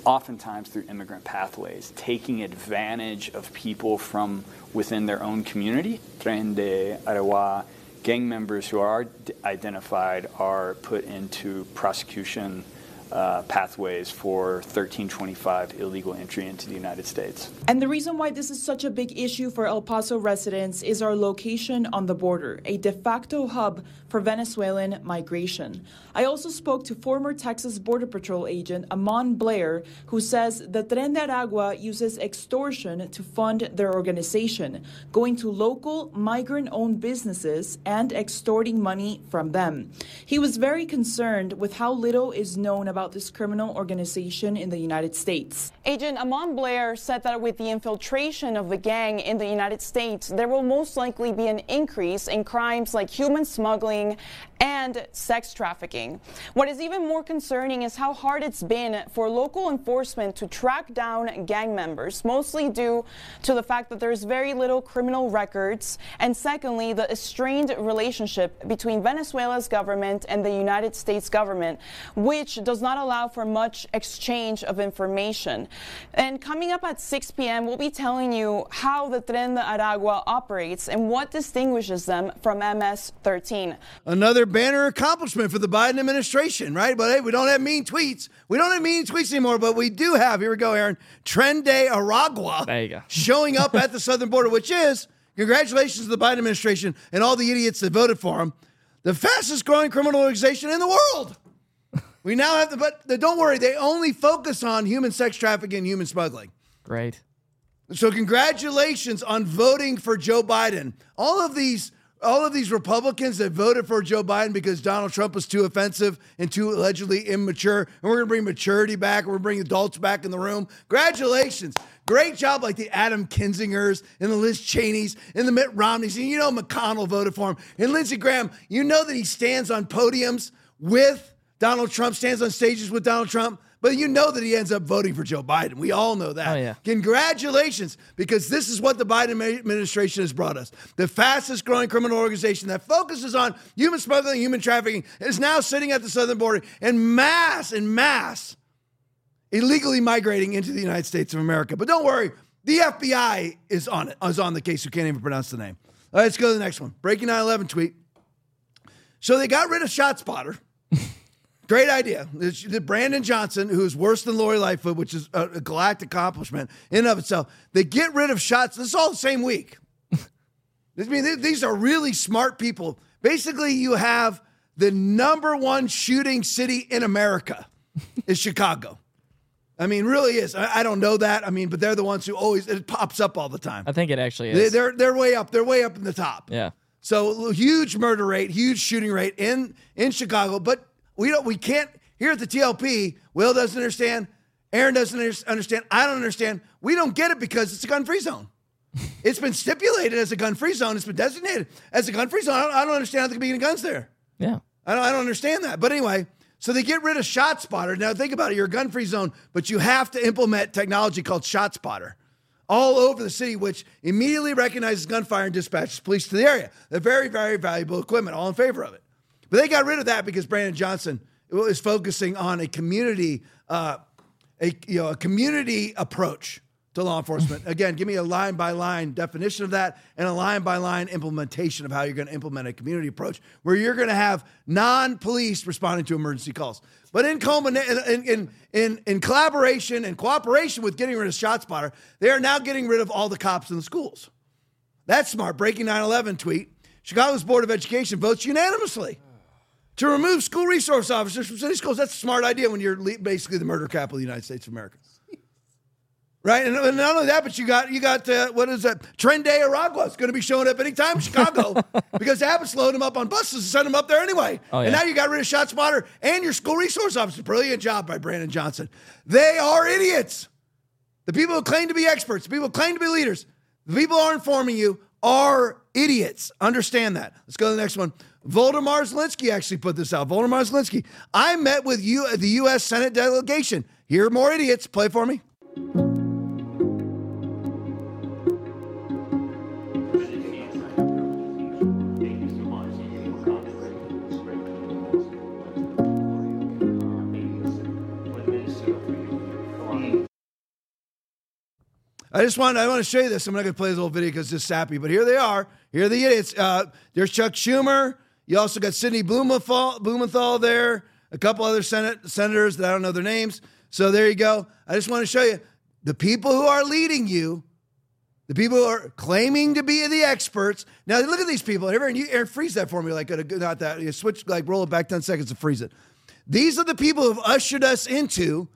S9: oftentimes through immigrant pathways, taking advantage of people from within their own community. Tren de Aragua gang members who are identified are put into prosecution uh, pathways for 1325 illegal entry into the United States.
S8: And the reason why this is such a big issue for El Paso residents is our location on the border, a de facto hub for Venezuelan migration. I also spoke to former Texas Border Patrol agent Amon Blair, who says the Tren de Aragua uses extortion to fund their organization, going to local migrant owned businesses and extorting money from them. He was very concerned with how little is known about this criminal organization in the United States. Agent Amon Blair said that with the infiltration of the gang in the United States, there will most likely be an increase in crimes like human smuggling and sex trafficking. What is even more concerning is how hard it's been for local enforcement to track down gang members, mostly due to the fact that there's very little criminal records, and secondly, the strained relationship between Venezuela's government and the United States government, which does not allow for much exchange of information. And coming up at 6 p.m., we'll be telling you how the Tren de Aragua operates and what distinguishes them from MS 13.
S1: Another banner accomplishment for the Biden administration, right? But hey, we don't have mean tweets. We don't have mean tweets anymore, but we do have, here we go, Aaron, Tren de Aragua
S3: There you go.
S1: showing up at the southern border, which is, congratulations to the Biden administration and all the idiots that voted for him, the fastest growing criminal organization in the world. We now have the, but don't worry, they only focus on human sex trafficking and human smuggling.
S3: Great.
S1: So congratulations on voting for Joe Biden. All of these all of these Republicans that voted for Joe Biden because Donald Trump was too offensive and too allegedly immature, and we're going to bring maturity back, we're going to bring adults back in the room. Congratulations. Great job, like the Adam Kinzingers and the Liz Cheneys and the Mitt Romneys. And you know McConnell voted for him. And Lindsey Graham, you know that he stands on podiums with Donald Trump, stands on stages with Donald Trump. But you know that he ends up voting for Joe Biden. We all know that.
S3: Oh, yeah.
S1: Congratulations, because this is what the Biden administration has brought us. The fastest growing criminal organization that focuses on human smuggling, human trafficking, is now sitting at the southern border in mass, in mass, illegally migrating into the United States of America. But don't worry, the FBI is on it, is on the case You can't even pronounce the name. All right, let's go to the next one. Breaking 9 11 tweet. So they got rid of ShotSpotter. Great idea. Brandon Johnson, who's worse than Lori Lightfoot, which is a, galactic accomplishment in and of itself. They get rid of shots. This is all the same week. I mean, th- these are really smart people. Basically, you have the number one shooting city in America is Chicago. I mean, really is. I, don't know that. I mean, but they're the ones who always it pops up all the time.
S3: I think it actually
S1: They,
S3: is.
S1: they're they're way up. They're way up in the top.
S3: yeah.
S1: So huge murder rate, huge shooting rate in in Chicago. But we don't, we can't here at the TLP. Will doesn't understand. Aaron doesn't understand. I don't understand. We don't get it because it's a gun free zone. it's been stipulated as a gun free zone. It's been designated as a gun free zone. I don't, I don't understand how there can be any guns there.
S3: Yeah.
S1: I don't, I don't understand that. But anyway, so they get rid of Shot Spotter. Now think about it. You're a gun free zone, but you have to implement technology called Shot Spotter all over the city, which immediately recognizes gunfire and dispatches police to the area. They're very, very valuable equipment, all in favor of it. But they got rid of that because Brandon Johnson is focusing on a community, uh, a you know, a community approach to law enforcement. Again, give me a line by line definition of that and a line by line implementation of how you're going to implement a community approach where you're going to have non police responding to emergency calls. But in, combina- in, in, in, in collaboration and cooperation with getting rid of ShotSpotter, they are now getting rid of all the cops in the schools. That's smart. Breaking 9 11 tweet Chicago's Board of Education votes unanimously to remove school resource officers from city schools. That's a smart idea when you're basically the murder capital of the United States of America. Right, and, and not only that, but you got you got uh, what is that? Tren de Aragua is going to be showing up anytime in Chicago because Abbott's loading them up on buses and send them up there anyway.
S3: Oh,
S1: And now you got rid of Shot Spotter and your school resource officer. Brilliant job by Brandon Johnson. They are idiots. The people who claim to be experts, the people who claim to be leaders, the people who are informing you are idiots. Understand that. Let's go to the next one. Voldemar Zelensky actually put this out. Voldemar Zelensky. I met with you the U.S. Senate delegation. Here are more idiots. Play for me. I just want I want to show you this. I'm not going to play this whole video because it's just sappy, but here they are. Here are the idiots. Uh, there's Chuck Schumer. You also got Sidney Blumenthal, Blumenthal there. A couple other Senate senators that I don't know their names. So there you go. I just want to show you the people who are leading you, the people who are claiming to be the experts. Now look at these people. Aaron, you Aaron, freeze that for me. Like not that. You switch like roll it back ten seconds to freeze it. These are the people who've ushered us into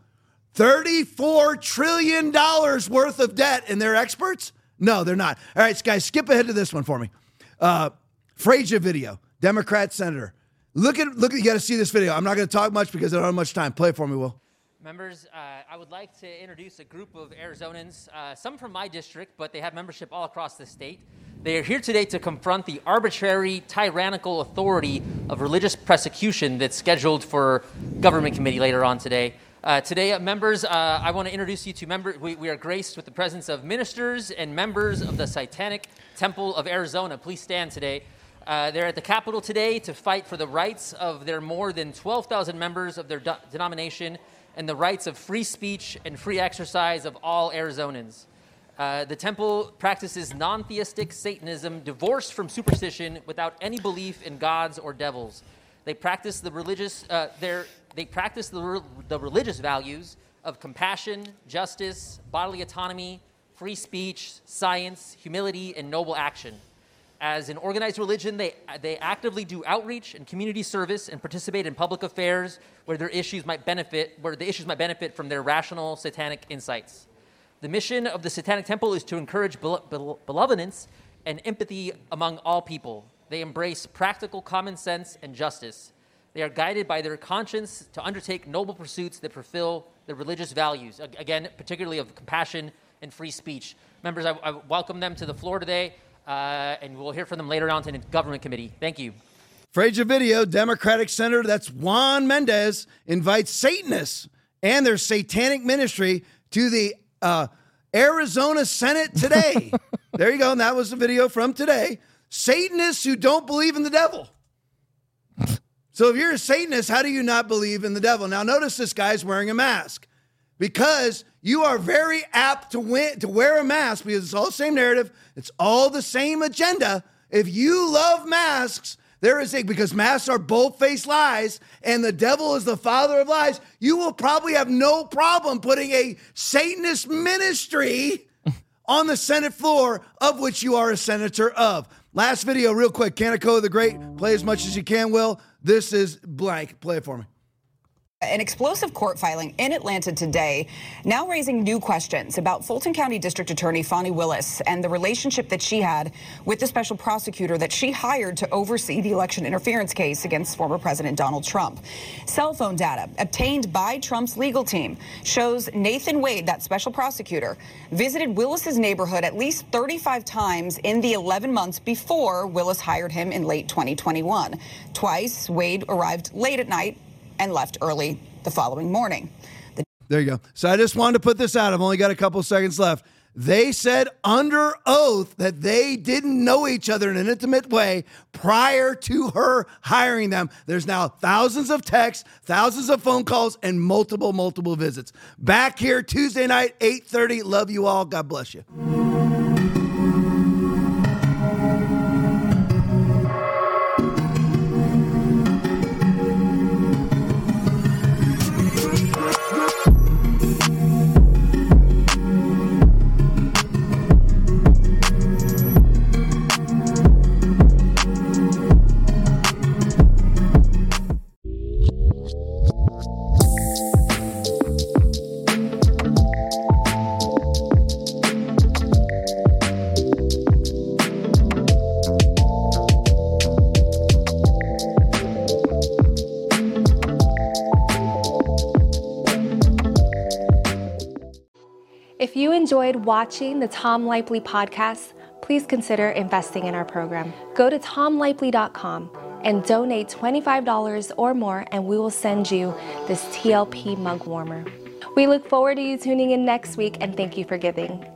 S1: $34 trillion worth of debt, and they're experts? No, they're not. All right, guys, skip ahead to this one for me. Uh, Frazier video, Democrat senator. Look at, look at, you got to see this video. I'm not going to talk much because I don't have much time. Play it for me, Will.
S10: Members, uh, I would like to introduce a group of Arizonans, uh, some from my district, but they have membership all across the state. They are here today to confront the arbitrary, tyrannical authority of religious persecution that's scheduled for government committee later on today. Uh, today, uh, members, uh, I want to introduce you to members. We, we are graced with the presence of ministers and members of the Satanic Temple of Arizona. Please stand today. Uh, they're at the Capitol today to fight for the rights of their more than 12,000 members of their do- denomination and the rights of free speech and free exercise of all Arizonans. Uh, the temple practices non theistic Satanism divorced from superstition without any belief in gods or devils. They practice the religious, uh, they practice the, re- the religious values of compassion, justice, bodily autonomy, free speech, science, humility, and noble action. As an organized religion, they, they actively do outreach and community service and participate in public affairs where their issues might benefit, where the issues might benefit from their rational satanic insights. The mission of the Satanic Temple is to encourage benevolence and empathy among all people. They embrace practical common sense and justice. They are guided by their conscience to undertake noble pursuits that fulfill their religious values, again, particularly of compassion and free speech. Members, I, I welcome them to the floor today uh, and we'll hear from them later on in the government committee. Thank you.
S1: Frazier Video, Democratic Senator, that's Juan Mendez, invites Satanists and their satanic ministry to the uh, Arizona Senate today. there you go. And that was the video from today. Satanists who don't believe in the devil. So if you're a Satanist, how do you not believe in the devil? Now notice this guy's wearing a mask because you are very apt to win, to wear a mask because it's all the same narrative, it's all the same agenda. If you love masks, there is a because masks are both face lies and the devil is the father of lies. You will probably have no problem putting a Satanist ministry on the Senate floor of which you are a senator of. Last video, real quick. Kanekoa the Great, play as much as you can, Will. This is blank. Play it for me.
S11: An explosive court filing in Atlanta today, now raising new questions about Fulton County District Attorney Fani Willis and the relationship that she had with the special prosecutor that she hired to oversee the election interference case against former President Donald Trump. Cell phone data obtained by Trump's legal team shows Nathan Wade, that special prosecutor, visited Willis's neighborhood at least 35 times in the 11 months before Willis hired him in late 2021. Twice, Wade arrived late at night and left early the following morning.
S1: The- there you go. So I just wanted to put this out. I've only got a couple seconds left. They said under oath that they didn't know each other in an intimate way prior to her hiring them. There's now thousands of texts, thousands of phone calls, and multiple, multiple visits. Back here Tuesday night, 8:30. Love you all. God bless you.
S12: Watching the Tom Laipply podcast, please consider investing in our program. Go to tomlaipply.com and donate $25 or more, and we will send you this TLP mug warmer. We look forward to you tuning in next week, and thank you for giving.